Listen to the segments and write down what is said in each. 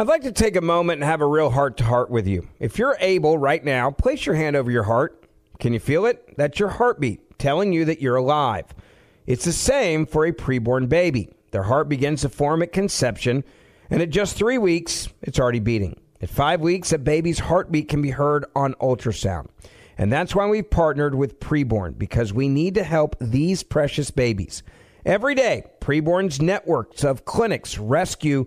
I'd like to take a moment and have a real heart to heart with you. If you're able right now, place your hand over your heart. Can you feel it? That's your heartbeat telling you that you're alive. It's the same for a preborn baby. Their heart begins to form at conception, and at just three weeks, it's already beating. At five weeks, a baby's heartbeat can be heard on ultrasound. And that's why we've partnered with Preborn, because we need to help these precious babies. Every day, Preborn's networks of clinics rescue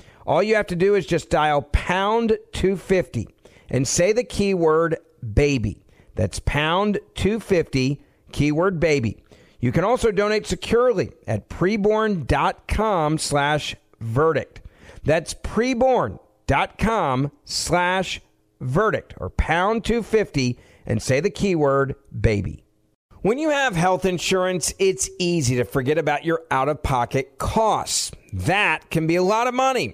All you have to do is just dial pound 250 and say the keyword baby. That's pound 250, keyword baby. You can also donate securely at preborn.com slash verdict. That's preborn.com slash verdict or pound 250 and say the keyword baby. When you have health insurance, it's easy to forget about your out of pocket costs. That can be a lot of money.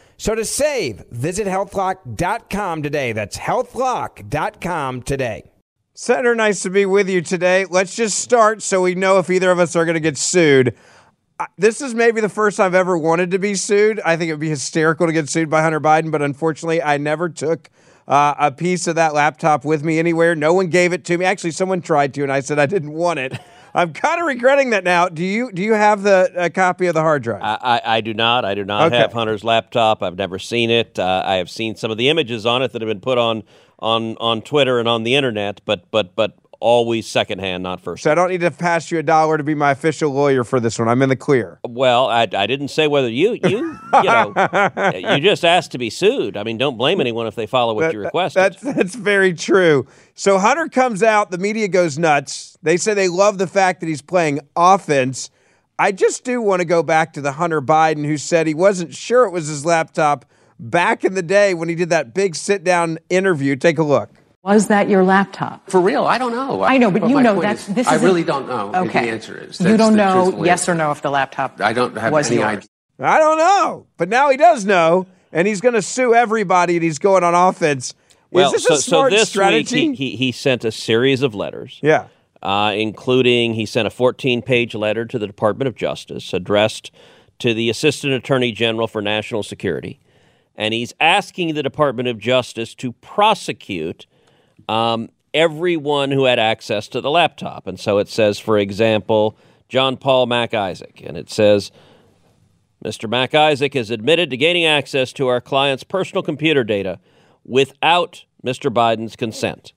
So to save, visit healthlock.com today. That's healthlock.com today. Senator, nice to be with you today. Let's just start so we know if either of us are going to get sued. This is maybe the first I've ever wanted to be sued. I think it would be hysterical to get sued by Hunter Biden, but unfortunately, I never took uh, a piece of that laptop with me anywhere. No one gave it to me. Actually, someone tried to, and I said I didn't want it. I'm kind of regretting that now. Do you do you have the a copy of the hard drive? I, I, I do not. I do not Okay. have Hunter's laptop. I've never seen it. Uh, I have seen some of the images on it that have been put on on on Twitter and on the internet, but but but always secondhand, not first. So I don't need to pass you a dollar to be my official lawyer for this one. I'm in the clear. Well, I, I didn't say whether you you you know you just asked to be sued. I mean, don't blame anyone if they follow what That- you that- That's that's very true. So Hunter comes out, the media goes nuts. They say they love the fact that he's playing offense. I just do want to go back to the Hunter Biden who said he wasn't sure it was his laptop back in the day when he did that big sit down interview. Take a look. Was that your laptop? For real, I don't know. I know, but you know point that's is, this I is a- really don't know. Okay. The answer is you don't know yes answer. or no if the laptop I don't have was any yours. idea. I don't know, but now he does know, and he's going to sue everybody, and he's going on offense. well, Is this so, a smart so this strategy? week he, he he sent a series of letters. yeah. uh, including he sent a 14 page letter to the Department of Justice addressed to the Assistant Attorney General for National Security. And he's asking the Department of Justice to prosecute um, everyone who had access to the laptop. And so it says, for example, John Paul Mac Isaac. And it says, Mr. Mac Isaac has admitted to gaining access to our client's personal computer data without Mr. Biden's consent.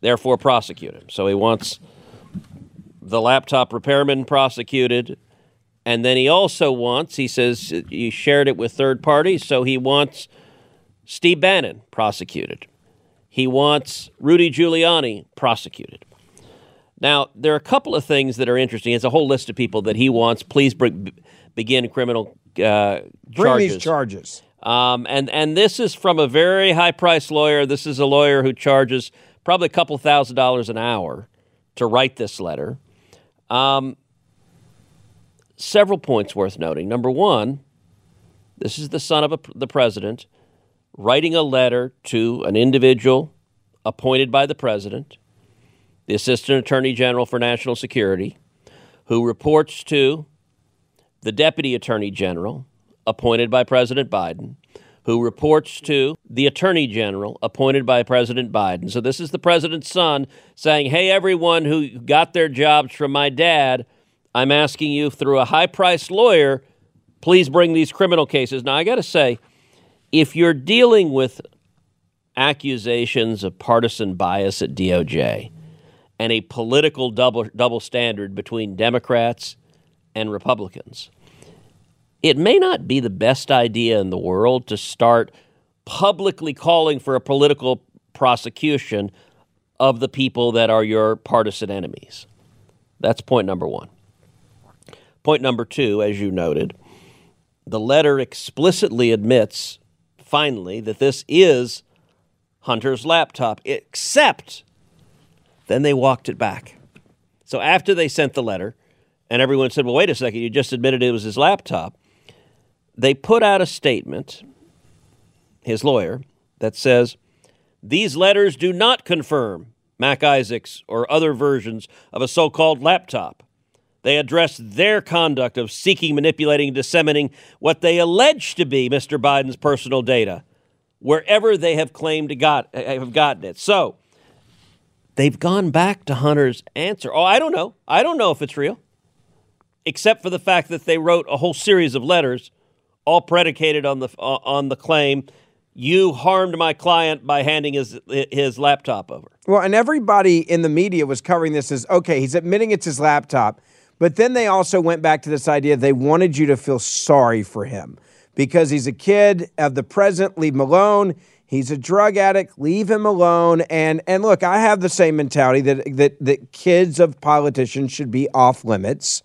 Therefore, prosecute him. So he wants the laptop repairman prosecuted. And then he also wants, he says, you shared it with third parties, so he wants Steve Bannon prosecuted. He wants Rudy Giuliani prosecuted. Now, there are a couple of things that are interesting. It's a whole list of people that he wants. Please bring, begin criminal uh, Bring charges. these charges. Um, and and this is from a very high priced lawyer. This is a lawyer who charges probably a couple thousand dollars an hour to write this letter. Um, several points worth noting. Number one, this is the son of a, the president writing a letter to an individual appointed by the president, the assistant attorney general for national security, who reports to the deputy attorney general appointed by President Biden, who reports to the attorney general appointed by President Biden. So this is the president's son saying, Hey, everyone who got their jobs from my dad, I'm asking you through a high priced lawyer, please bring these criminal cases. Now, I got to say, if you're dealing with accusations of partisan bias at DOJ and a political double, double standard between Democrats and Republicans, it may not be the best idea in the world to start publicly calling for a political prosecution of the people that are your partisan enemies. That's point number one. Point number two, as you noted, the letter explicitly admits, finally, that this is Hunter's laptop, except then they walked it back. So after they sent the letter, and everyone said, well, wait a second, you just admitted it was his laptop, they put out a statement, his lawyer, that says, these letters do not confirm Mac Isaacs or other versions of a so called laptop. They address their conduct of seeking, manipulating, disseminating what they allege to be Mr. Biden's personal data, wherever they have claimed to got, eh, have gotten it. So they've gone back to Hunter's answer. Oh, I don't know. I don't know if it's real, except for the fact that they wrote a whole series of letters, all predicated on the uh, on the claim you harmed my client by handing his his laptop over. Well, and everybody in the media was covering this as okay, he's admitting it's his laptop. But then they also went back to this idea they wanted you to feel sorry for him because he's a kid of the present, leave him alone. He's a drug addict, leave him alone. And and look, I have the same mentality that that that kids of politicians should be off limits.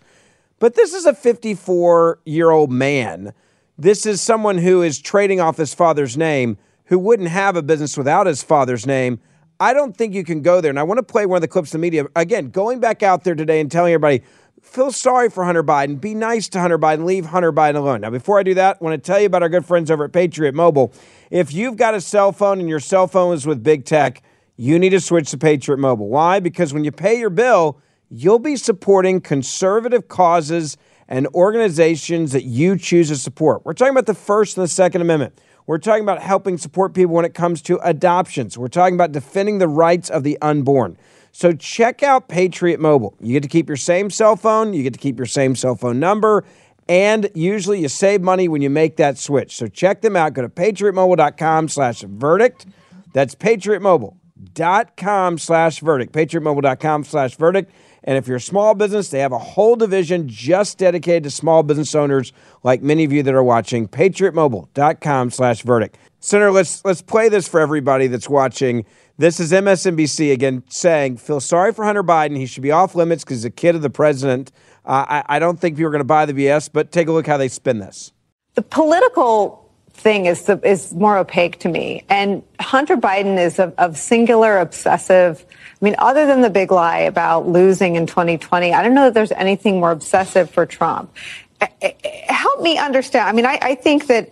But this is a 54-year-old man this is someone who is trading off his father's name, who wouldn't have a business without his father's name. I don't think you can go there. And I want to play one of the clips in the media. Again, going back out there today and telling everybody, feel sorry for Hunter Biden. Be nice to Hunter Biden. Leave Hunter Biden alone. Now, before I do that, I want to tell you about our good friends over at Patriot Mobile. If you've got a cell phone and your cell phone is with big tech, you need to switch to Patriot Mobile. Why? Because when you pay your bill, you'll be supporting conservative causes and organizations that you choose to support. We're talking about the First and the Second Amendment. We're talking about helping support people when it comes to adoptions. We're talking about defending the rights of the unborn. So check out Patriot Mobile. You get to keep your same cell phone, you get to keep your same cell phone number, and usually you save money when you make that switch. So check them out. Go to patriotmobile.com slash verdict. That's patriotmobile.com slash verdict. Patriotmobile.com slash verdict. And if you're a small business, they have a whole division just dedicated to small business owners, like many of you that are watching. PatriotMobile.com slash verdict. Senator, let's let's play this for everybody that's watching. This is MSNBC again saying, feel sorry for Hunter Biden. He should be off limits because he's a kid of the president. Uh, I, I don't think people are going to buy the BS, but take a look how they spin this. The political thing is the, is more opaque to me. And Hunter Biden is of, of, singular obsessive. I mean, other than the big lie about losing in 2020, I don't know that there's anything more obsessive for Trump. Eh, eh, eh, help me understand. I mean, I, I think that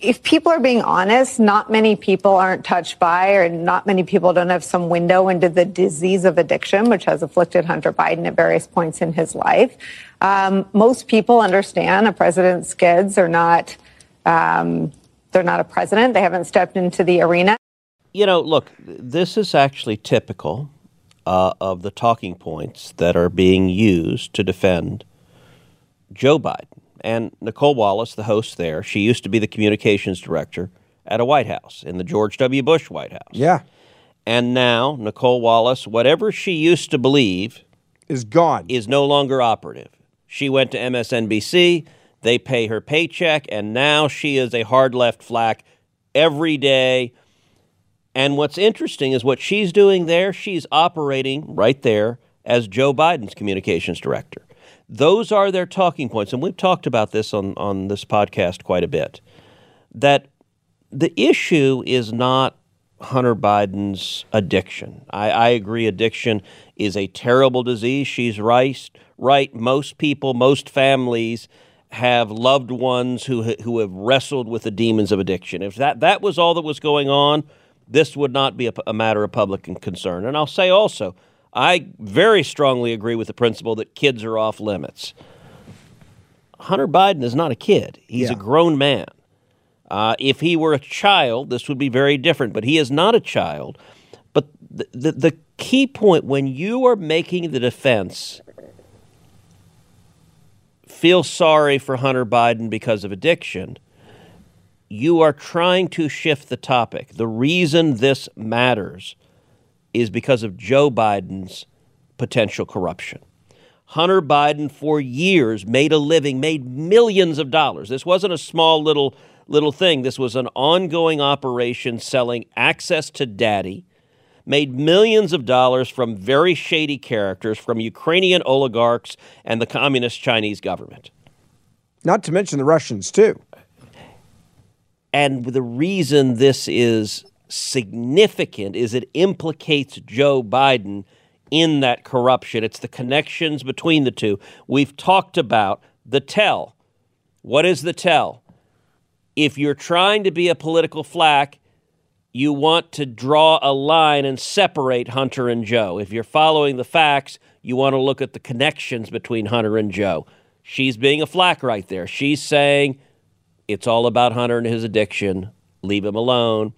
if people are being honest, not many people aren't touched by, or not many people don't have some window into the disease of addiction, which has afflicted Hunter Biden at various points in his life. Um, most people understand a president's kids are not um, they're not a president. They haven't stepped into the arena. You know, look, this is actually typical uh, of the talking points that are being used to defend Joe Biden. And Nicolle Wallace, the host there, she used to be the communications director at a White House in the George W. Bush White House. Yeah. And now Nicolle Wallace, whatever she used to believe, is gone. Is no longer operative. She went to MSNBC. They pay her paycheck, and now she is a hard left flack every day. And what's interesting is what she's doing there, she's operating right there as Joe Biden's communications director. Those are their talking points. And we've talked about this on, on this podcast quite a bit. That the issue is not Hunter Biden's addiction. I, I, agree, addiction is a terrible disease. She's right. Right. Most people, most families have loved ones who who have wrestled with the demons of addiction. If that that was all that was going on, this would not be a, a matter of public concern. And I'll say also, I very strongly agree with the principle that kids are off limits. Hunter Biden is not a kid; he's yeah. a grown man. Uh, if he were a child, this would be very different. But he is not a child. But the, the, the key point when you are making the defense feel sorry for Hunter Biden because of addiction, you are trying to shift the topic. The reason this matters is because of Joe Biden's potential corruption. Hunter Biden for years made a living, made millions of dollars. This wasn't a small little little thing. This was an ongoing operation selling access to daddy. Made millions of dollars from very shady characters from Ukrainian oligarchs and the communist Chinese government. Not to mention the Russians too. And the reason this is significant is it implicates Joe Biden in that corruption. It's the connections between the two. We've talked about the tell. What is the tell? If you're trying to be a political flack, you want to draw a line and separate Hunter and Joe. If you're following the facts, you want to look at the connections between Hunter and Joe. She's being a flack right there. She's saying it's all about Hunter and his addiction. Leave him alone.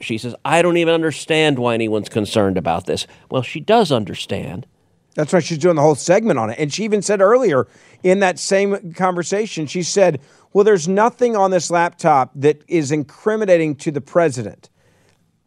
She says, I don't even understand why anyone's concerned about this. Well, she does understand. That's why she's doing the whole segment on it. And she even said earlier in that same conversation, she said, Well, there's nothing on this laptop that is incriminating to the president.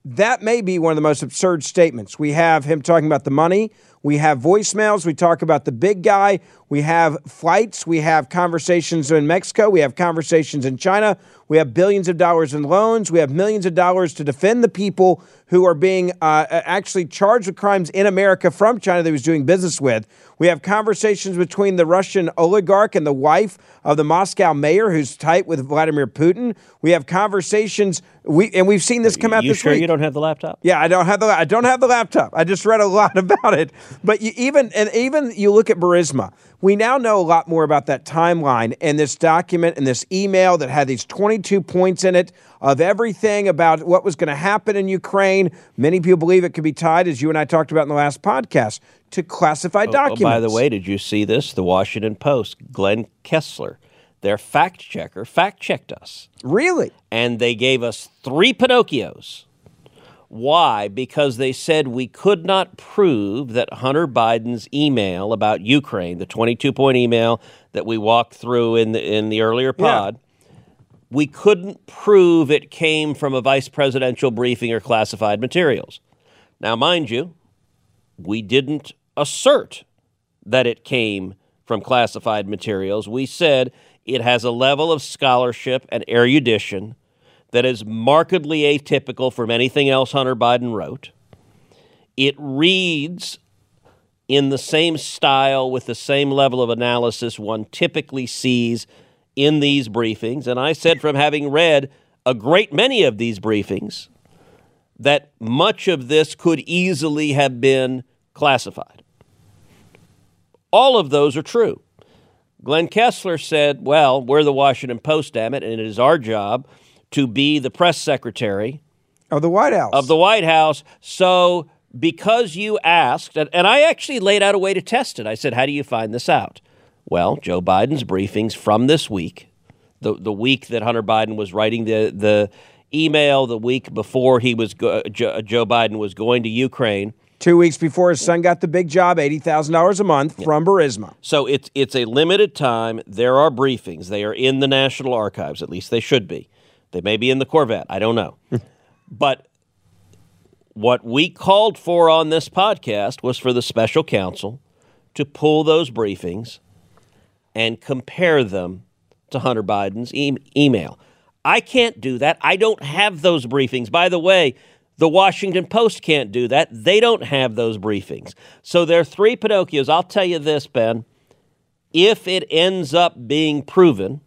That may be one of the most absurd statements. We have him talking about the money. We have voicemails. We talk about the big guy. We have flights. We have conversations in Mexico. We have conversations in China. We have billions of dollars in loans. We have millions of dollars to defend the people who are being uh, actually charged with crimes in America from China that he was doing business with. We have conversations between the Russian oligarch and the wife of the Moscow mayor who's tight with Vladimir Putin. We have conversations we and we've seen this come out you this sure week. you don't have the laptop? Yeah, I don't have the I don't have the laptop. I just read a lot about it. But you, even and even you look at Burisma. We now know a lot more about that timeline and this document and this email that had these 22 points in it of everything about what was going to happen in Ukraine. Many people believe it could be tied, as you and I talked about in the last podcast, to classified Oh, documents. by the way, did you see this? The Washington Post, Glenn Kessler, their fact checker, fact checked us. really? And they gave us three Pinocchios. Why? Because they said we could not prove that Hunter Biden's email about Ukraine, the 22 point email that we walked through in the, in the earlier Yeah. pod, we couldn't prove it came from a vice presidential briefing or classified materials. Now, mind you, we didn't assert that it came from classified materials. We said it has a level of scholarship and erudition that is markedly atypical from anything else Hunter Biden wrote. It reads in the same style with the same level of analysis one typically sees in these briefings. And I said, from having read a great many of these briefings, that much of this could easily have been classified. All of those are true. Glenn Kessler said, Well, we're the Washington Post, damn it, and it is our job to be the press secretary Of the White House. of the White House. So, because you asked, and, and I actually laid out a way to test it, I said, How do you find this out? Well, Joe Biden's briefings from this week, the, the week that Hunter Biden was writing the, the email, the week before he was go, Joe, Joe Biden was going to Ukraine. Two weeks before his son got the big job, $80,000 a month from Burisma. So it's it's a limited time. There are briefings. They are in the National Archives. At least they should be. They may be in the Corvette. I don't know. but what we called for on this podcast was for the special counsel to pull those briefings and compare them to Hunter Biden's e- email. I can't do that. I don't have those briefings. By the way, the Washington Post can't do that. They don't have those briefings. So there are three Pinocchios. I'll tell you this, Ben. If it ends up being proven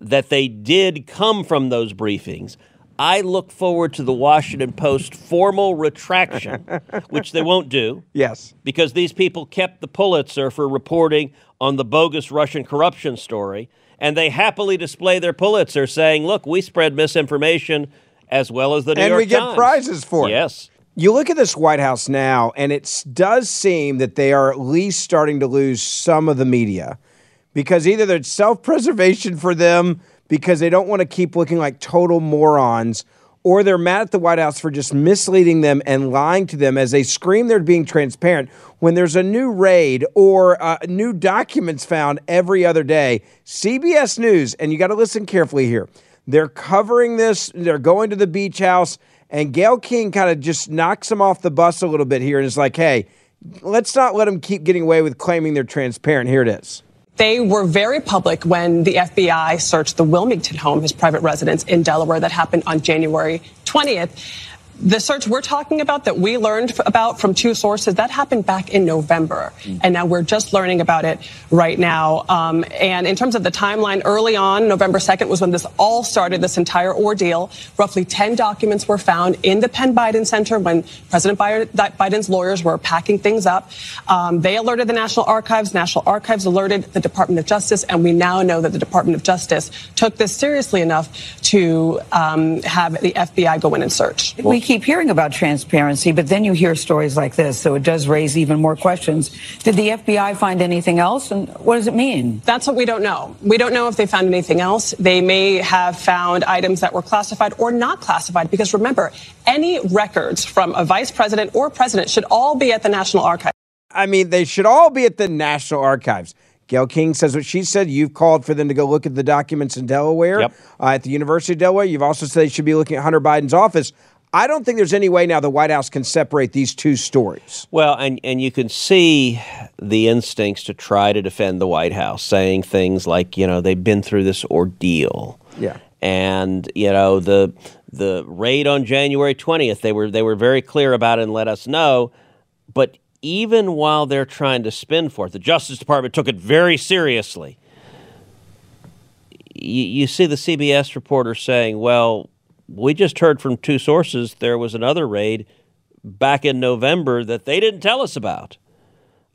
that they did come from those briefings, I look forward to the Washington Post formal retraction, which they won't do Yes. because these people kept the Pulitzer for reporting on the bogus Russian corruption story, and they happily display their Pulitzer saying, "Look, we spread misinformation as well as the New And York we get prizes for it. Yes. You look at this White House now, and it does seem that they are at least starting to lose some of the media because either it's self preservation for them because they don't want to keep looking like total morons, or they're mad at the White House for just misleading them and lying to them as they scream they're being transparent when there's a new raid or uh, new documents found every other day. CBS News, and you got to listen carefully here. They're covering this. They're going to the beach house, and Gayle King kind of just knocks them off the bus a little bit here and is like, "Hey, let's not let them keep getting away with claiming they're transparent." Here it is. They were very public when the FBI searched the Wilmington home, his private residence in Delaware, that happened on January 20th. The search we're talking about that we learned about from two sources, that happened back in November. And now we're just learning about it right now. Um, and in terms of the timeline, early on, November 2nd was when this all started, this entire ordeal. Roughly 10 documents were found in the Penn Biden Center when President Biden's lawyers were packing things up. Um, they alerted the National Archives. National Archives alerted the Department of Justice. And we now know that the Department of Justice took this seriously enough to um, have the FBI go in and search. We keep hearing about transparency, but then you hear stories like this, so it does raise even more questions. Did the FBI find anything else, and what does it mean? That's what we don't know. We don't know if they found anything else. They may have found items that were classified or not classified, because remember, any records from a vice president or president should all be at the National Archives. I mean, they should all be at the National Archives. Gayle King says what she said. You've called for them to go look at the documents in Delaware, Yep. uh, at the University of Delaware. You've also said they should be looking at Hunter Biden's office. I don't think there's any way now the White House can separate these two stories. Well, and, and you can see the instincts to try to defend the White House, saying things like, you know, they've been through this ordeal. Yeah. And, you know, the the raid on January 20th, they were they were very clear about it and let us know. But even while they're trying to spin for it, the Justice Department took it very seriously. You, you see the CBS reporter saying, well, we just heard from two sources there was another raid back in November that they didn't tell us about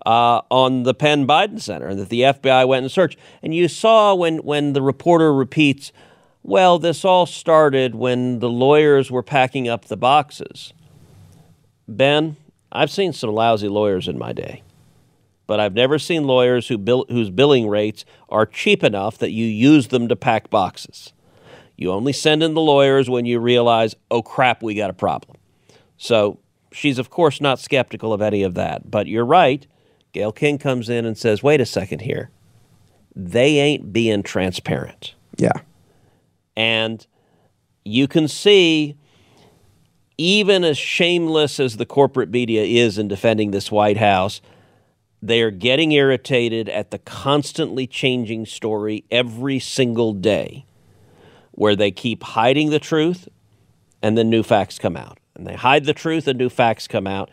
uh, on the Penn Biden Center, and that the FBI went and searched. And you saw when when the reporter repeats, "Well, this all started when the lawyers were packing up the boxes." Ben, I've seen some lousy lawyers in my day, but I've never seen lawyers who bill, whose billing rates are cheap enough that you use them to pack boxes. You only send in the lawyers when you realize, oh crap, we got a problem. So she's, of course, not skeptical of any of that. But you're right. Gayle King comes in and says, wait a second here. They ain't being transparent. Yeah. And you can see, even as shameless as the corporate media is in defending this White House, they are getting irritated at the constantly changing story every single day where they keep hiding the truth and then new facts come out. And they hide the truth and new facts come out.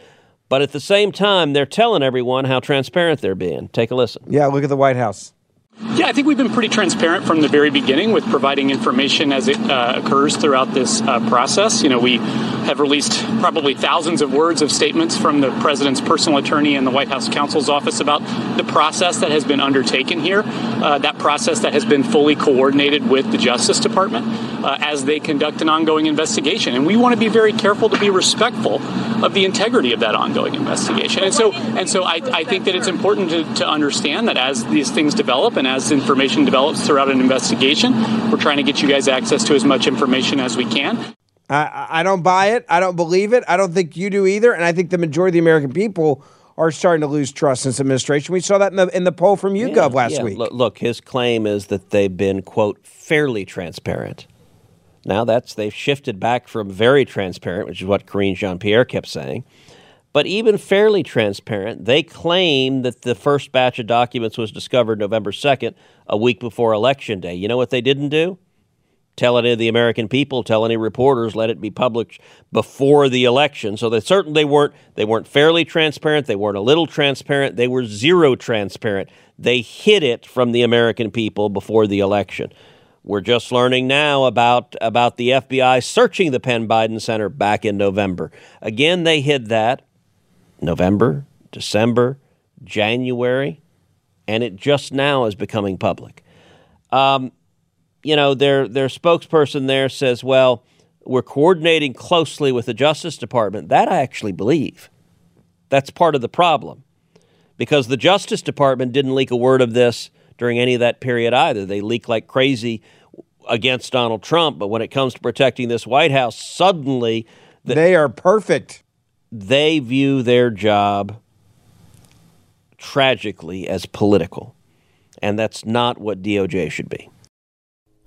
But at the same time, they're telling everyone how transparent they're being. Take a listen. Yeah, look at the White House. Yeah, I think we've been pretty transparent from the very beginning with providing information as it uh, occurs throughout this uh, process. You know, we have released probably thousands of words of statements from the president's personal attorney and the White House counsel's office about the process that has been undertaken here, uh, that process that has been fully coordinated with the Justice Department uh, as they conduct an ongoing investigation. And we want to be very careful to be respectful of the integrity of that ongoing investigation. And so, and so I, I think that it's important to, to understand that as these things develop and as information develops throughout an investigation, we're trying to get you guys access to as much information as we can. I, I don't buy it. I don't believe it. I don't think you do either. And I think the majority of the American people are starting to lose trust in this administration. We saw that in the in the poll from YouGov last Yeah, week. Look, look, his claim is that they've been, quote, fairly transparent. Now that's they've shifted back from very transparent, which is what Karine Jean Pierre kept saying. But even fairly transparent, they claim that the first batch of documents was discovered November 2nd, a week before Election Day. You know what they didn't do? Tell any of the American people, tell any reporters, let it be published before the election. So they certainly weren't they weren't fairly transparent, they weren't a little transparent, they were zero transparent. They hid it from the American people before the election. We're just learning now about about the FBI searching the Penn Biden Center back in November. Again, they hid that November, December, January, and it just now is becoming public. Um, you know, their their spokesperson there says, "Well, we're coordinating closely with the Justice Department." That I actually believe. That's part of the problem, because the Justice Department didn't leak a word of this during any of that period either. They leak like crazy against Donald Trump, but when it comes to protecting this White House, suddenly they are perfect. They view their job tragically as political. And that's not what DOJ should be.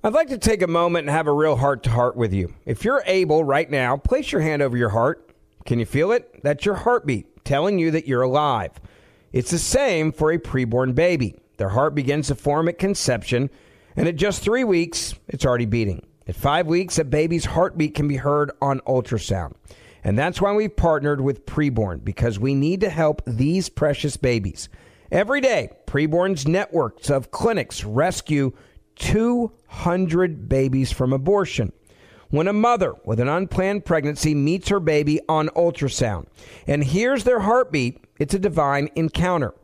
I'd like to take a moment and have a real heart to heart with you. If you're able right now, place your hand over your heart. Can you feel it? That's your heartbeat telling you that you're alive. It's the same for a preborn baby. Their heart begins to form at conception, and at just three weeks, it's already beating. At five weeks, a baby's heartbeat can be heard on ultrasound. And that's why we've partnered with Preborn, because we need to help these precious babies. Every day, Preborn's networks of clinics rescue 200 babies from abortion. When a mother with an unplanned pregnancy meets her baby on ultrasound and hears their heartbeat, it's a divine encounter.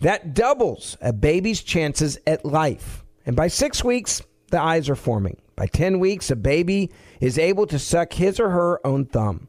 That doubles a baby's chances at life. And by six weeks, the eyes are forming. By 10 weeks, a baby is able to suck his or her own thumb.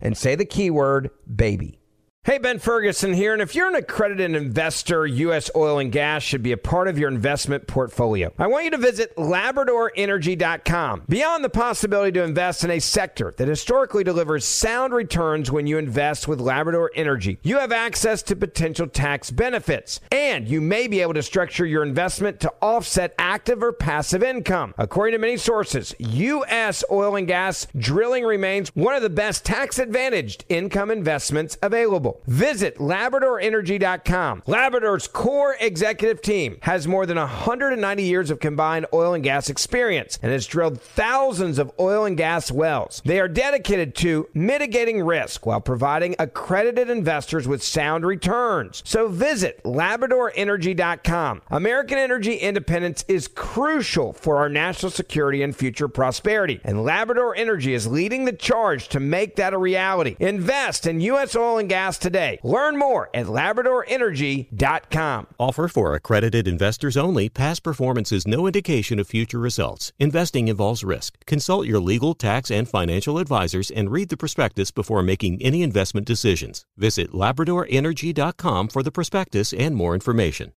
and say the keyword baby. Hey, Ben Ferguson here. And if you're an accredited investor, U.S. oil and gas should be a part of your investment portfolio. I want you to visit LabradorEnergy.com. Beyond the possibility to invest in a sector that historically delivers sound returns when you invest with Labrador Energy, you have access to potential tax benefits. And you may be able to structure your investment to offset active or passive income. According to many sources, U.S. oil and gas drilling remains one of the best tax advantaged income investments available. Visit LabradorEnergy.com. Labrador's core executive team has more than 190 years of combined oil and gas experience and has drilled thousands of oil and gas wells. They are dedicated to mitigating risk while providing accredited investors with sound returns. So visit LabradorEnergy.com. American energy independence is crucial for our national security and future prosperity, and Labrador Energy is leading the charge to make that a reality. Invest in U.S. oil and gas today. Learn more at LabradorEnergy.com. Offer for accredited investors only. Past performance is no indication of future results. Investing involves risk. Consult your legal, tax, and financial advisors and read the prospectus before making any investment decisions. Visit LabradorEnergy.com for the prospectus and more information.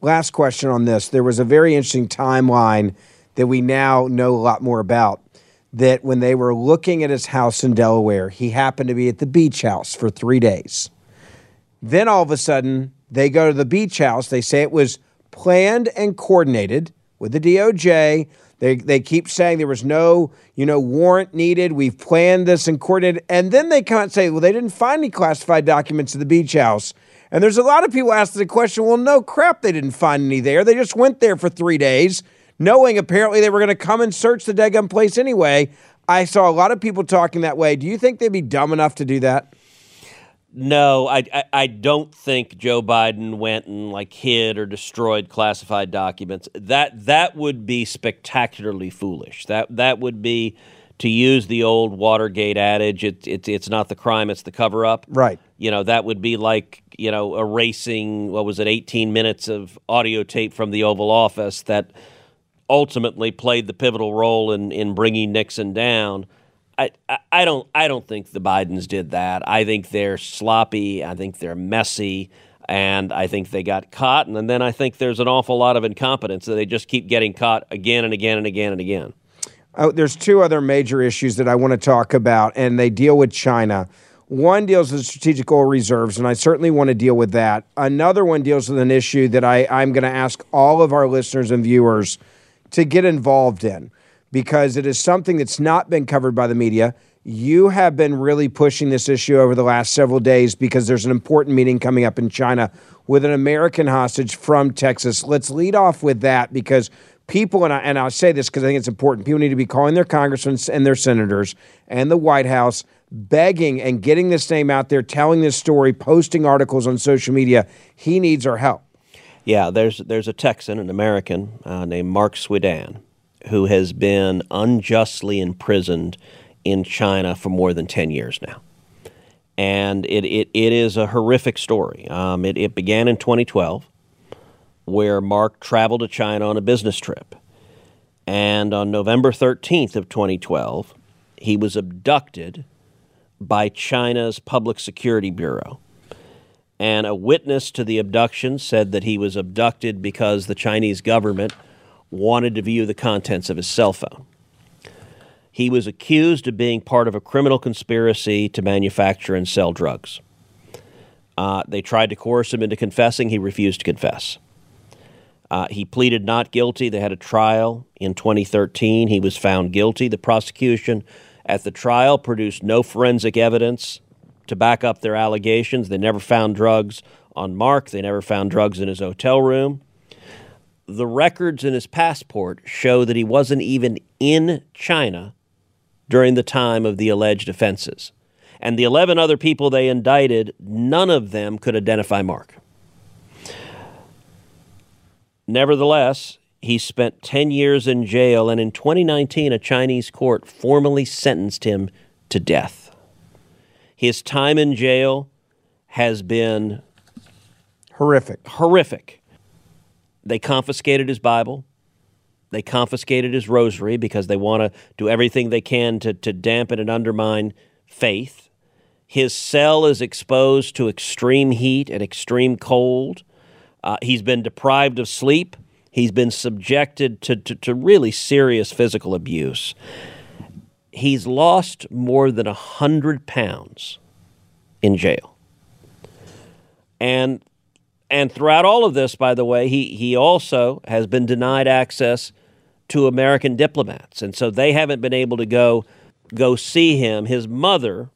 Last question on this. There was a very interesting timeline that we now know a lot more about that when they were looking at his house in Delaware, he happened to be at the beach house for three days. Then all of a sudden, they go to the beach house. They say it was planned and coordinated with the DOJ. They, they keep saying there was no, you know, warrant needed. We've planned this and coordinated. And then they come and say, well, they didn't find any classified documents at the beach house. And there's a lot of people asking the question, well, no crap, they didn't find any there. They just went there for three days knowing apparently they were going to come and search the Degum place anyway. I saw a lot of people talking that way. Do you think they'd be dumb enough to do that? No, I, I, I don't think Joe Biden went and like hid or destroyed classified documents. That that would be spectacularly foolish. That that would be to use the old Watergate adage. It's it, it's not the crime, it's the cover up. Right. You know that would be like you know erasing what was it, eighteen minutes of audio tape from the Oval Office that ultimately played the pivotal role in, in bringing Nixon down. I, I, don't I don't think the Bidens did that. I think they're sloppy. I think they're messy, and I think they got caught. And then I think there's an awful lot of incompetence that they just keep getting caught again and again and again and again. Oh, there's two other major issues that I want to talk about, and they deal with China. One deals with strategic oil reserves, and I certainly want to deal with that. Another one deals with an issue that I, I'm going to ask all of our listeners and viewers to get involved in because it is something that's not been covered by the media. You have been really pushing this issue over the last several days because there's an important meeting coming up in China with an American hostage from Texas. Let's lead off with that because people, and, I, and I'll say this because I think it's important, people need to be calling their congressmen and their senators and the White House begging and getting this name out there, telling this story, posting articles on social media. He needs our help. Yeah, there's there's a Texan, an American uh, named Mark Swidan, who has been unjustly imprisoned in China for more than ten years now, and it it, it is a horrific story. Um, it it began in 2012, where Mark traveled to China on a business trip, And on November 13th of 2012, he was abducted by China's Public Security Bureau. And a witness to the abduction said that he was abducted because the Chinese government wanted to view the contents of his cell phone. He was accused of being part of a criminal conspiracy to manufacture and sell drugs. Uh, they tried to coerce him into confessing. He refused to confess. Uh, he pleaded not guilty. They had a trial in 2013. He was found guilty. The prosecution at the trial produced no forensic evidence to back up their allegations. They never found drugs on Mark, they never found drugs in his hotel room. The records in his passport show that he wasn't even in China during the time of the alleged offenses. And the 11 other people they indicted, none of them could identify Mark. Nevertheless, he spent 10 years in jail, and in 2019, a Chinese court formally sentenced him to death. His time in jail has been horrific. Horrific. They confiscated his Bible. They confiscated his rosary because they want to do everything they can to, to dampen and undermine faith. His cell is exposed to extreme heat and extreme cold. Uh, he's been deprived of sleep. He's been subjected to, to, to really serious physical abuse. He's lost more than 100 pounds in jail. And and throughout all of this, by the way, he, he also has been denied access to American diplomats. And so they haven't been able to go go see him. His mother,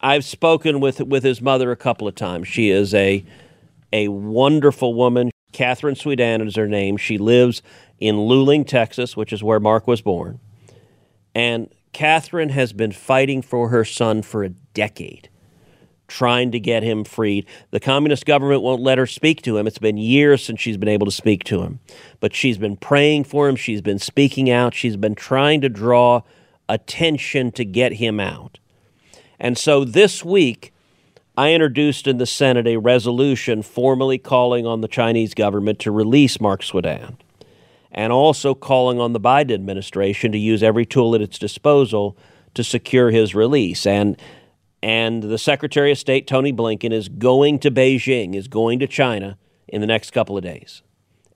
I've spoken with with his mother a couple of times. She is a a wonderful woman. Catherine Swidan is her name. She lives in Luling, Texas, which is where Mark was born. And Catherine has been fighting for her son for a decade, trying to get him freed. The communist government won't let her speak to him. It's been years since she's been able to speak to him. But she's been praying for him. She's been speaking out. She's been trying to draw attention to get him out. And so this week, I introduced in the Senate a resolution formally calling on the Chinese government to release Mark Swidan and also calling on the Biden administration to use every tool at its disposal to secure his release. And and the Secretary of State Tony Blinken is going to Beijing, is going to China in the next couple of days,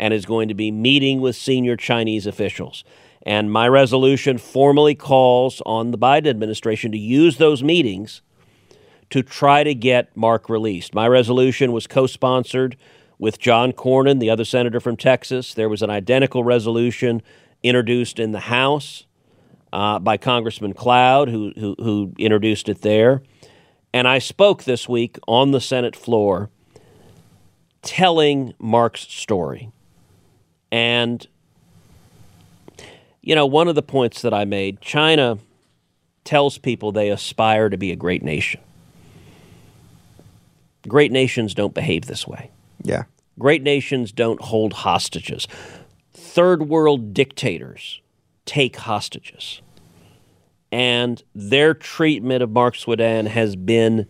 and is going to be meeting with senior Chinese officials. And my resolution formally calls on the Biden administration to use those meetings to try to get Mark released. My resolution was co sponsored with John Cornyn, the other senator from Texas. There was an identical resolution introduced in the House uh, by Congressman Cloud, who, who, who introduced it there. And I spoke this week on the Senate floor telling Mark's story. And, you know, one of the points that I made China tells people they aspire to be a great nation. Great nations don't behave this way. Yeah. Great nations don't hold hostages. Third world dictators take hostages. And their treatment of Mark Swidan has been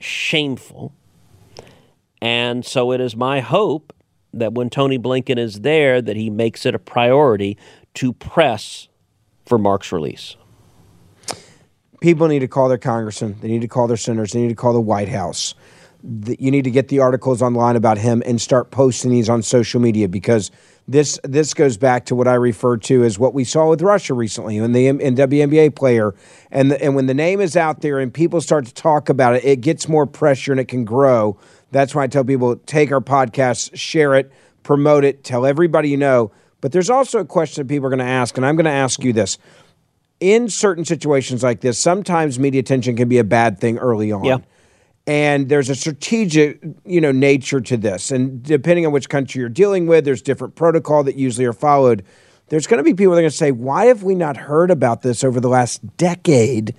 shameful. And so it is my hope that when Tony Blinken is there that he makes it a priority to press for Mark's release people need to call their congressmen, they need to call their senators, they need to call the White House. You need to get the articles online about him and start posting these on social media because this this goes back to what I refer to as what we saw with Russia recently and the and WNBA player and the, and when the name is out there and people start to talk about it, it gets more pressure and it can grow. That's why I tell people take our podcast, share it, promote it, tell everybody you know. But there's also a question that people are going to ask, and I'm going to ask you this in certain situations like this, sometimes media attention can be a bad thing early on. Yeah. And there's a strategic, you know, nature to this. And depending on which country you're dealing with, there's different protocol that usually are followed. There's going to be people that are going to say, "Why have we not heard about this over the last decade?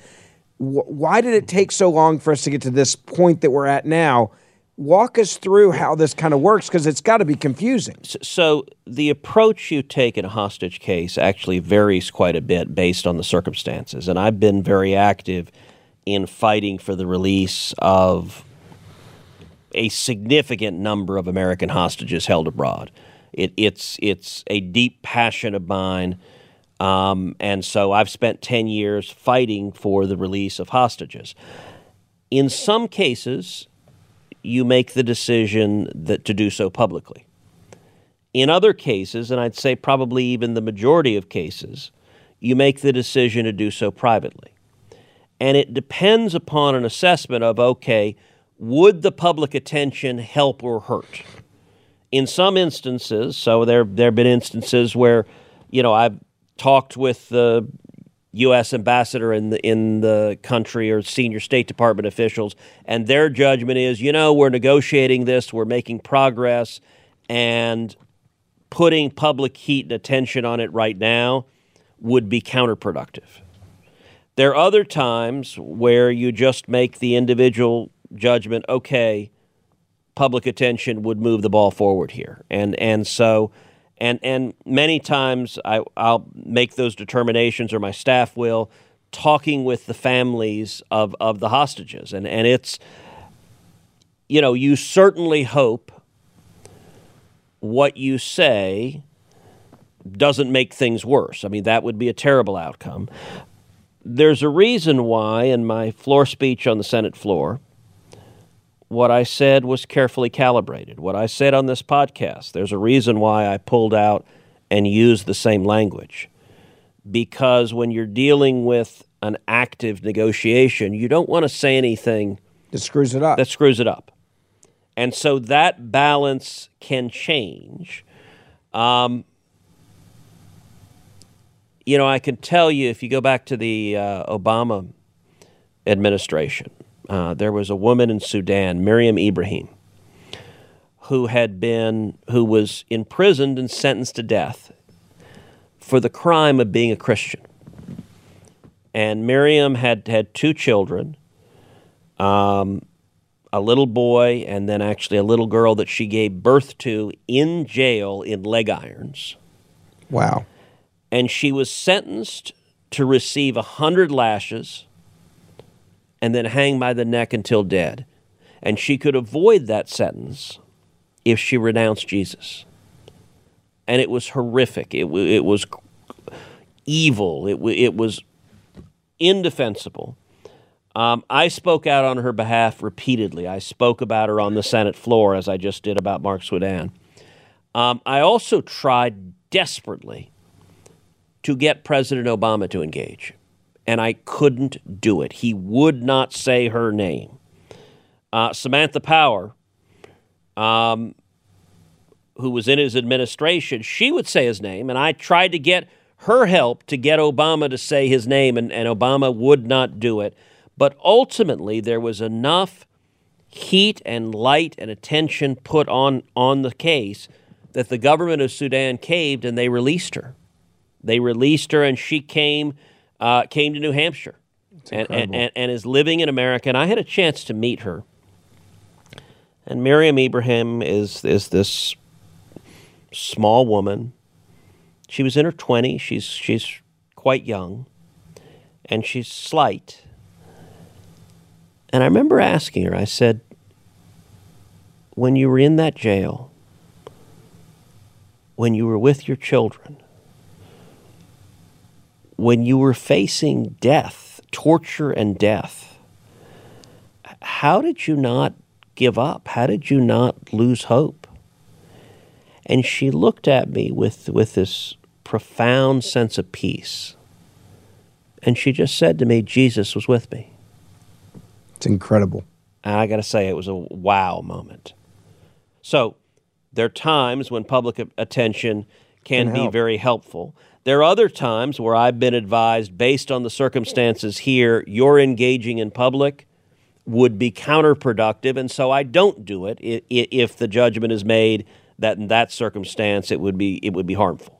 Why did it take so long for us to get to this point that we're at now?" walk us through how this kind of works because it's got to be confusing. So, the approach you take in a hostage case actually varies quite a bit based on the circumstances. And I've been very active in fighting for the release of a significant number of American hostages held abroad. It, it's it's a deep passion of mine, um, and so I've spent ten years fighting for the release of hostages. In some cases, you make the decision that to do so publicly. In other cases, and I'd say probably even the majority of cases, you make the decision to do so privately. And it depends upon an assessment of okay, would the public attention help or hurt? In some instances, so there there have been instances where, you know, I've talked with the U.S. ambassador in the in the country or senior State Department officials, and their judgment is, you know, we're negotiating this, we're making progress, and putting public heat and attention on it right now would be counterproductive. There are other times where you just make the individual judgment, okay, public attention would move the ball forward here. And and so and and many times I, I'll make those determinations or my staff will talking with the families of, of the hostages. And and it's you know, you certainly hope what you say doesn't make things worse. I mean, that would be a terrible outcome. There's a reason why, in my floor speech on the Senate floor, what I said was carefully calibrated. What I said on this podcast, there's a reason why I pulled out and used the same language. Because when you're dealing with an active negotiation, you don't want to say anything that screws it up. That screws it up. And so that balance can change. Um, you know, I can tell you if you go back to the uh, Obama administration, uh, there was a woman in Sudan, Miriam Ibrahim, who had been who was imprisoned and sentenced to death for the crime of being a Christian. And Miriam had had two children, um, a little boy, and then actually a little girl that she gave birth to in jail in leg irons. Wow and she was sentenced to receive a hundred lashes and then hang by the neck until dead. And she could avoid that sentence if she renounced Jesus. And it was horrific. It, it was evil. It, it was indefensible. Um, I spoke out on her behalf repeatedly. I spoke about her on the Senate floor, as I just did about Mark Swidan. Um, I also tried desperately to get President Obama to engage. And I couldn't do it. He would not say her name. Uh, Samantha Power, um, who was in his administration, she would say his name. And I tried to get her help to get Obama to say his name, and, and Obama would not do it. But ultimately, there was enough heat and light and attention put on, on the case that the government of Sudan caved and they released her. They released her, and she came uh, came to New Hampshire, and, and, and, is living in America. And I had a chance to meet her. And Miriam Ibrahim is is this small woman. She was in her twenties. She's she's quite young, and she's slight. And I remember asking her. I said, "When you were in that jail, when you were with your children, when you were facing death, torture and death, how did you not give up? How did you not lose hope? And she looked at me with, with this profound sense of peace. And she just said to me, Jesus was with me. It's incredible. And I got to say, it was a wow moment. So there are times when public attention can, can be very helpful. There are other times where I've been advised, based on the circumstances here, your engaging in public would be counterproductive, and so I don't do it if the judgment is made that in that circumstance it would be it would be harmful.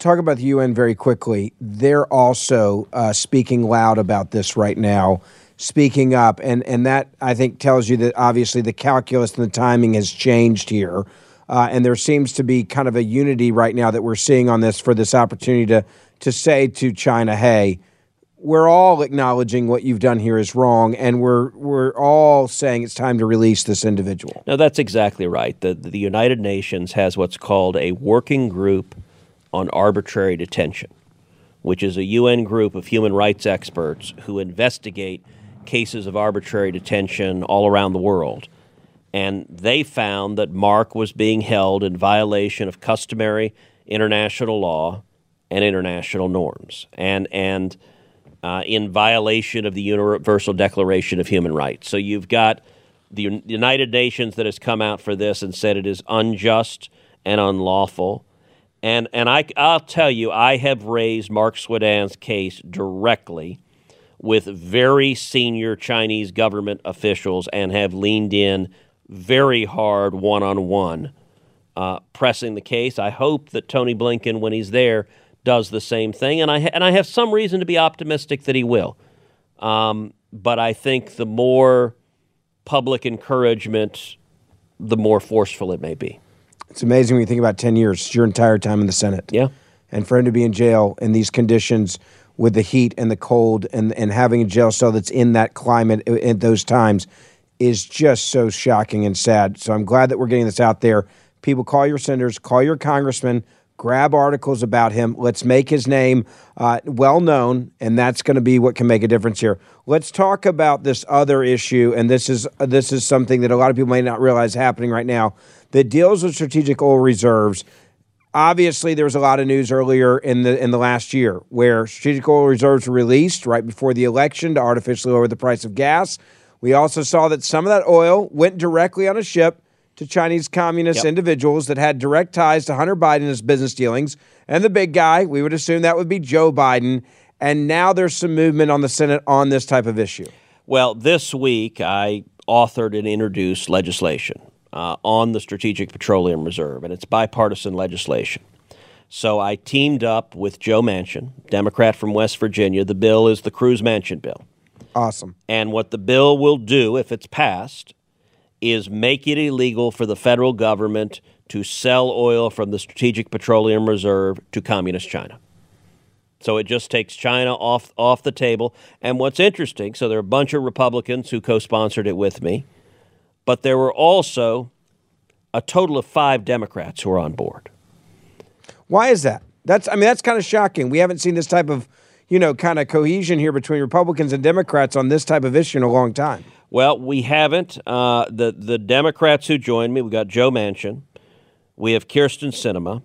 Talk about the UN very quickly. They're also uh, speaking loud about this right now, speaking up, and and that I think tells you that obviously the calculus and the timing has changed here. Uh, and there seems to be kind of a unity right now that we're seeing on this for this opportunity to to say to China, "Hey, we're all acknowledging what you've done here is wrong, and we're we're all saying it's time to release this individual. No, that's exactly right. The the United Nations has what's called a working group on arbitrary detention, which is a UN group of human rights experts who investigate cases of arbitrary detention all around the world. And they found that Mark was being held in violation of customary international law and international norms, and and uh, in violation of the Universal Declaration of Human Rights. So you've got the United Nations that has come out for this and said it is unjust and unlawful. And and I I'll tell you, I have raised Mark Swidan's case directly with very senior Chinese government officials and have leaned in very hard one on one, pressing the case. I hope that Tony Blinken, when he's there, does the same thing, and I ha- and I have some reason to be optimistic that he will. Um, but I think the more public encouragement, the more forceful it may be. It's amazing when you think about 10 years, your entire time in the Senate. Yeah. And for him to be in jail in these conditions with the heat and the cold and, and having a jail cell that's in that climate at those times is just so shocking and sad. So I'm glad that we're getting this out there. People, call your senators, call your congressman, grab articles about him. Let's make his name uh, well known, and that's going to be what can make a difference here. Let's talk about this other issue, and this is this is something that a lot of people may not realize happening right now that deals with strategic oil reserves. Obviously, there was a lot of news earlier in the in the last year where strategic oil reserves were released right before the election to artificially lower the price of gas. We also saw that some of that oil went directly on a ship to Chinese communist Yep. individuals that had direct ties to Hunter Biden and his business dealings. And the big guy, we would assume that would be Joe Biden. And now there's some movement on the Senate on this type of issue. Well, this week I authored and introduced legislation uh, on the Strategic Petroleum Reserve, and it's bipartisan legislation. So I teamed up with Joe Manchin, Democrat from West Virginia. The bill is the Cruz Manchin bill. Awesome. And what the bill will do, if it's passed, is make it illegal for the federal government to sell oil from the Strategic Petroleum Reserve to Communist China. So it just takes China off off the table. And what's interesting, so there are a bunch of Republicans who co-sponsored it with me, but there were also a total of five Democrats who are on board. Why is that? That's I mean that's kind of shocking. We haven't seen this type of, you know, kind of cohesion here between Republicans and Democrats on this type of issue in a long time. Well, we haven't. Uh, the the Democrats who joined me, we got Joe Manchin, we have Kyrsten Sinema,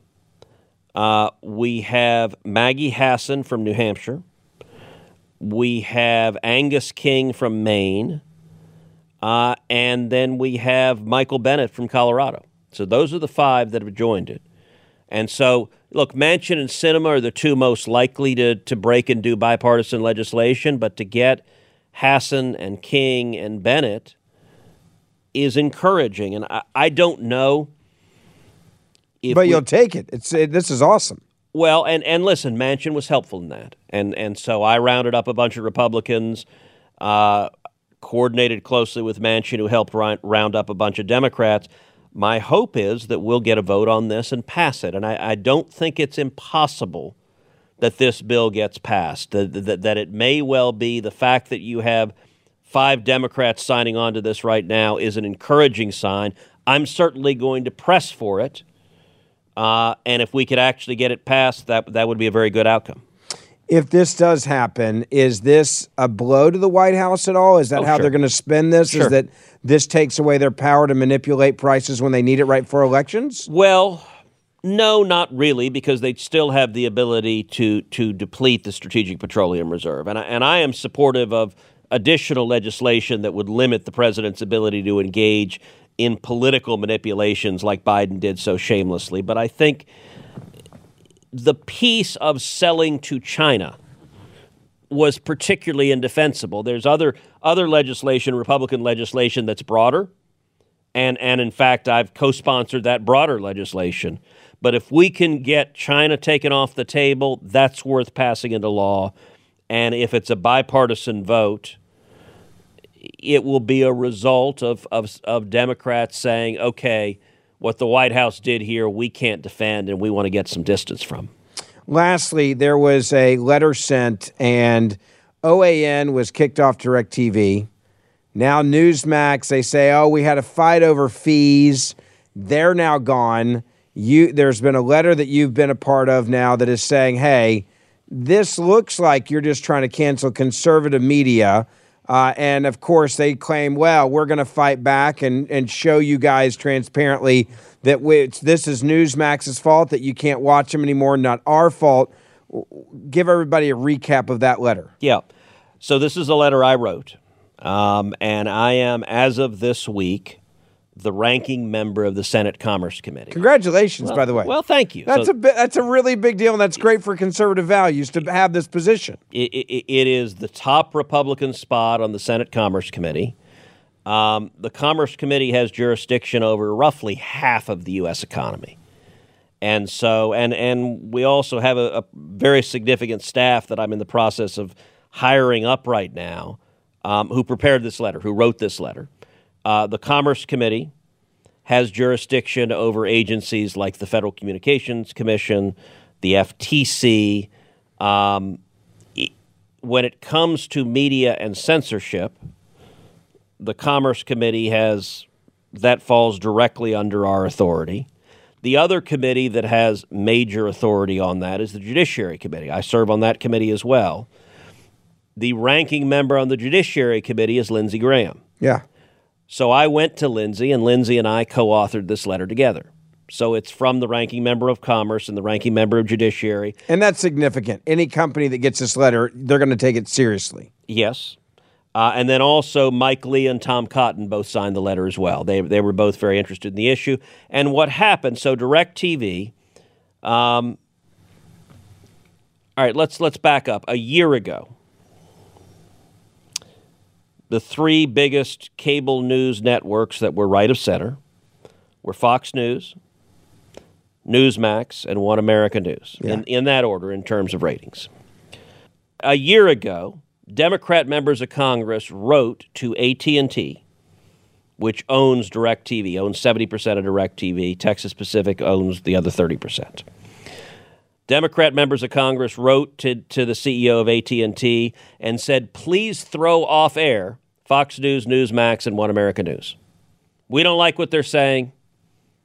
uh, we have Maggie Hassan from New Hampshire, we have Angus King from Maine, uh, and then we have Michael Bennet from Colorado. So those are the five that have joined it. And so, look, Manchin and Sinema are the two most likely to, to break and do bipartisan legislation, but to get Hassan and King and Bennet is encouraging. And I, I don't know if but we- you'll take it. It's it, this is awesome. well, and, and listen, Manchin was helpful in that. And, and so I rounded up a bunch of Republicans, uh, coordinated closely with Manchin, who helped round up a bunch of Democrats. My hope is that we'll get a vote on this and pass it. And I, I don't think it's impossible that this bill gets passed, that, that, that it may well be the fact that you have five Democrats signing on to this right now is an encouraging sign. I'm certainly going to press for it. Uh, and if we could actually get it passed, that, that would be a very good outcome. If this does happen, is this a blow to the White House at all? Is that Oh, how sure. they're going to spend this? Sure. Is that this takes away their power to manipulate prices when they need it right for elections? Well, no, not really, because they still have the ability to to deplete the Strategic Petroleum Reserve, and I, and I am supportive of additional legislation that would limit the president's ability to engage in political manipulations like Biden did so shamelessly. But I think the piece of selling to China was particularly indefensible. There's other other legislation, Republican legislation that's broader and and in fact I've co-sponsored that broader legislation. But if we can get China taken off the table, that's worth passing into law. And if it's a bipartisan vote, it will be a result of, of, of Democrats saying, okay, what the White House did here, we can't defend and we want to get some distance from. Lastly, there was a letter sent, and OAN was kicked off DirecTV. Now Newsmax, they say, oh, we had a fight over fees. They're now gone. You, there's been a letter that you've been a part of now that is saying, hey, this looks like you're just trying to cancel conservative media. Uh, and of course, they claim, well, we're going to fight back and, and show you guys transparently that we, this is Newsmax's fault, that you can't watch them anymore, not our fault. Give everybody a recap of that letter. Yeah. So this is a letter I wrote. Um, and I am, as of this week, the ranking member of the Senate Commerce Committee. Congratulations, well, by the way. Well, thank you. That's so, a bi- that's a really big deal, and that's great for conservative values to have this position. It, it, it is the top Republican spot on the Senate Commerce Committee. Um, the Commerce Committee has jurisdiction over roughly half of the U.S. economy. And so, and and we also have a, a very significant staff that I'm in the process of hiring up right now, um, who prepared this letter, who wrote this letter. Uh, the Commerce Committee has jurisdiction over agencies like the Federal Communications Commission, the FTC. Um, when it comes to media and censorship, the Commerce Committee has that falls directly under our authority. The other committee that has major authority on that is the Judiciary Committee. I serve on that committee as well. The ranking member on the Judiciary Committee is Lindsey Graham. Yeah. So I went to Lindsey, and Lindsey and I co authored this letter together. So it's from the ranking member of Commerce and the ranking member of Judiciary. And that's significant. Any company that gets this letter, they're going to take it seriously. Yes. Uh, and then also Mike Lee and Tom Cotton both signed the letter as well. They, they were both very interested in the issue. And what happened, so DirecTV, um, all right, let's, let's back up. A year ago, the three biggest cable news networks that were right of center were Fox News, Newsmax, and One America News, Yeah. in, in that order in terms of ratings. A year ago, Democrat members of Congress wrote to AT&T, which owns DirecTV, owns 70% of DirecTV. Texas Pacific owns the other 30%. Democrat members of Congress wrote to, to the CEO of AT&T and said, please throw off air Fox News, Newsmax, and One America News. We don't like what they're saying.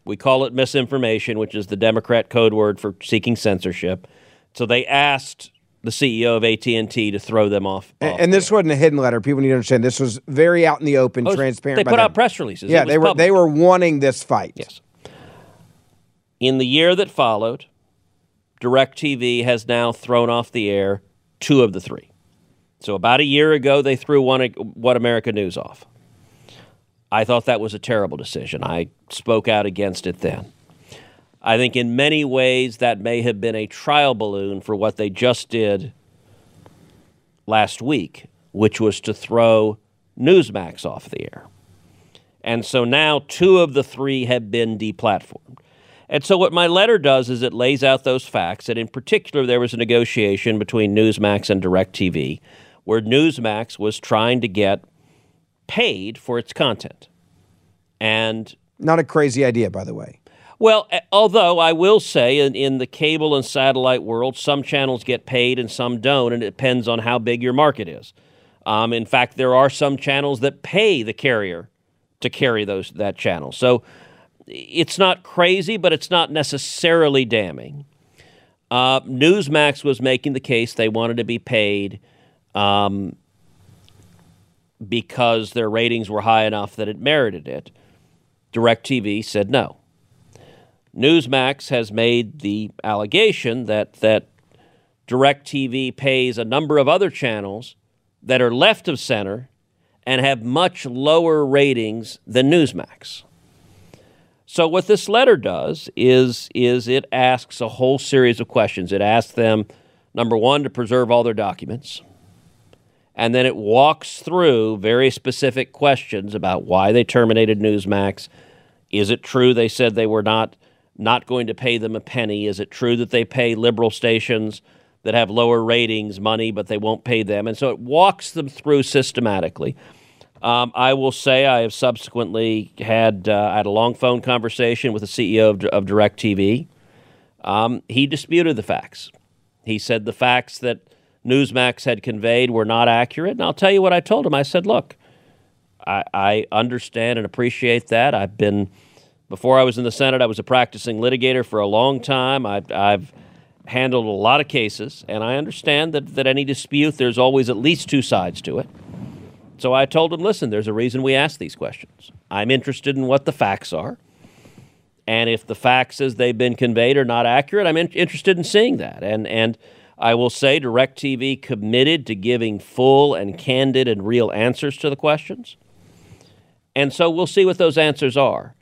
We call it misinformation, which is the Democrat code word for seeking censorship. So they asked the CEO of AT&T to throw them off. And, off and this air. wasn't a hidden letter. People need to understand this was very out in the open, Oh, transparent. They put them. out press releases. Yeah, they were public. they were wanting this fight. Yes. In the year that followed, DirecTV has now thrown off the air two of the three. So about a year ago, they threw one What America News off. I thought that was a terrible decision. I spoke out against it then. I think in many ways that may have been a trial balloon for what they just did last week, which was to throw Newsmax off the air. And so now two of the three have been deplatformed. And so what my letter does is it lays out those facts. And in particular, there was a negotiation between Newsmax and DirecTV where Newsmax was trying to get paid for its content. And Not a crazy idea, by the way. well, although I will say in, in the cable and satellite world, some channels get paid and some don't, and it depends on how big your market is. Um, in fact, there are some channels that pay the carrier to carry those that channel. So it's not crazy, but it's not necessarily damning. Uh, Newsmax was making the case they wanted to be paid um, because their ratings were high enough that it merited it. DirecTV said no. Newsmax has made the allegation that that DirecTV pays a number of other channels that are left of center and have much lower ratings than Newsmax. So what this letter does is is it asks a whole series of questions. It asks them number 1 to preserve all their documents. And then it walks through very specific questions about why they terminated Newsmax. Is it true they said they were not not going to pay them a penny? Is it true that they pay liberal stations that have lower ratings money, but they won't pay them? And so it walks them through systematically. Um, I will say I have subsequently had uh, I had a long phone conversation with the CEO of, of DirecTV. Um, he disputed the facts. He said the facts that Newsmax had conveyed were not accurate. And I'll tell you what I told him. I said, look, I, I understand and appreciate that. I've been, before I was in the Senate, I was a practicing litigator for a long time. I, I've handled a lot of cases, and I understand that, that any dispute, there's always at least two sides to it. So I told him, listen, there's a reason we ask these questions. I'm interested in what the facts are. And if the facts as they've been conveyed are not accurate, I'm in- interested in seeing that. And, and I will say DirecTV committed to giving full and candid and real answers to the questions. And so we'll see what those answers are.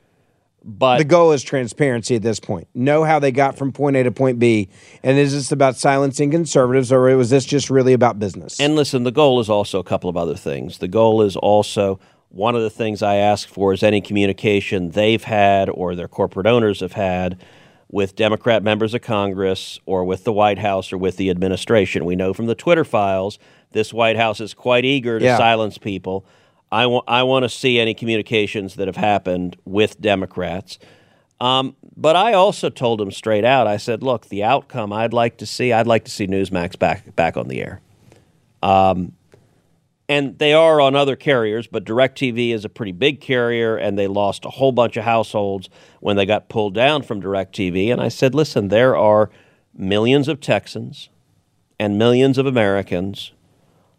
But the goal is transparency at this point. Know how they got from point A to point B. And is this about silencing conservatives or was this just really about business? And listen, the goal is also a couple of other things. The goal is also one of the things I ask for is any communication they've had or their corporate owners have had with Democrat members of Congress or with the White House or with the administration. We know from the Twitter files this White House is quite eager to Yeah. silence people. I want I want to see any communications that have happened with Democrats. Um, but I also told him straight out. I said, "Look, the outcome I'd like to see. I'd like to see Newsmax back back on the air." Um, and they are on other carriers, but DirecTV is a pretty big carrier, and they lost a whole bunch of households when they got pulled down from DirecTV. And I said, "Listen, there are millions of Texans and millions of Americans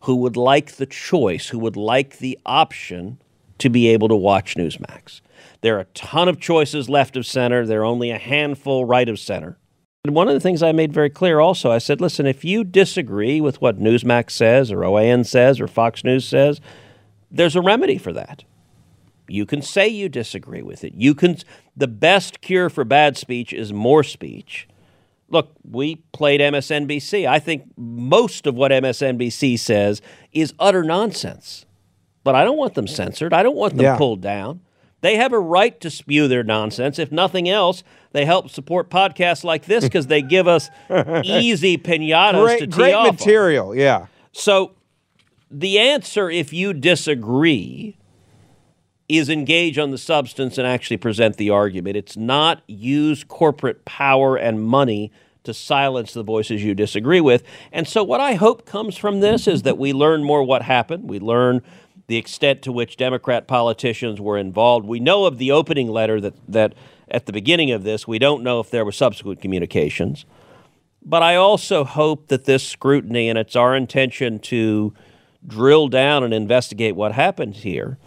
who would like the choice, who would like the option to be able to watch Newsmax. There are a ton of choices left of center, there are only a handful right of center. And one of the things I made very clear also, I said, listen, if you disagree with what Newsmax says or OAN says or Fox News says, there's a remedy for that. You can say you disagree with it. You can the best cure for bad speech is more speech. Look, we played MSNBC. I think most of what MSNBC says is utter nonsense. But I don't want them censored. I don't want them Yeah. pulled down. They have a right to spew their nonsense. If nothing else, they help support podcasts like this because they give us easy pinatas to great tee great off on. material. Yeah. So the answer, if you disagree, is engage on the substance and actually present the argument. It's not use corporate power and money to silence the voices you disagree with. And so, what I hope comes from this is that we learn more what happened. We learn the extent to which Democrat politicians were involved. We know of the opening letter that, that at the beginning of this, we don't know if there were subsequent communications. But I also hope that this scrutiny, and it's our intention to drill down and investigate what happened here.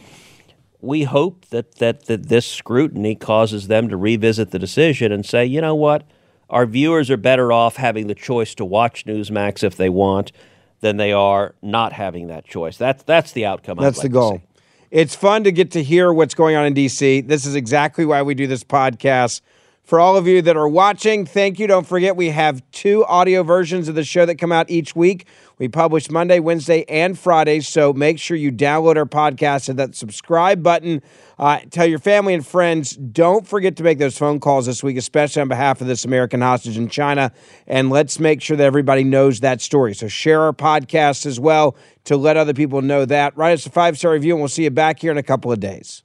We hope that, that, that this scrutiny causes them to revisit the decision and say, you know what? Our viewers are better off having the choice to watch Newsmax if they want than they are not having that choice. That's, that's the outcome. I'd That's like the goal. It's fun to get to hear what's going on in DC. This is exactly why we do this podcast. For all of you that are watching, thank you. Don't forget, we have two audio versions of the show that come out each week. We publish Monday, Wednesday, and Friday. So make sure you download our podcast and that subscribe button. Uh, tell your family and friends. Don't forget to make those phone calls this week, especially on behalf of this American hostage in China. And let's make sure that everybody knows that story. So share our podcast as well to let other people know that. Write us a five star review, and we'll see you back here in a couple of days.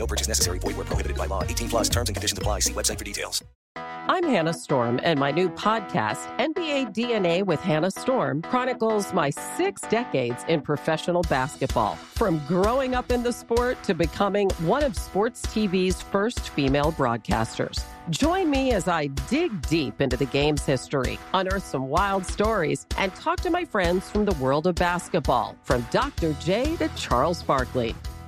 No purchase necessary. Void where prohibited by law. 18 plus terms and conditions apply. See website for details. I'm Hannah Storm, and my new podcast, NBA DNA with Hannah Storm, chronicles my six decades in professional basketball. From growing up in the sport to becoming one of sports TV's first female broadcasters. Join me as I dig deep into the game's history, unearth some wild stories, and talk to my friends from the world of basketball, from Dr. J to Charles Barkley.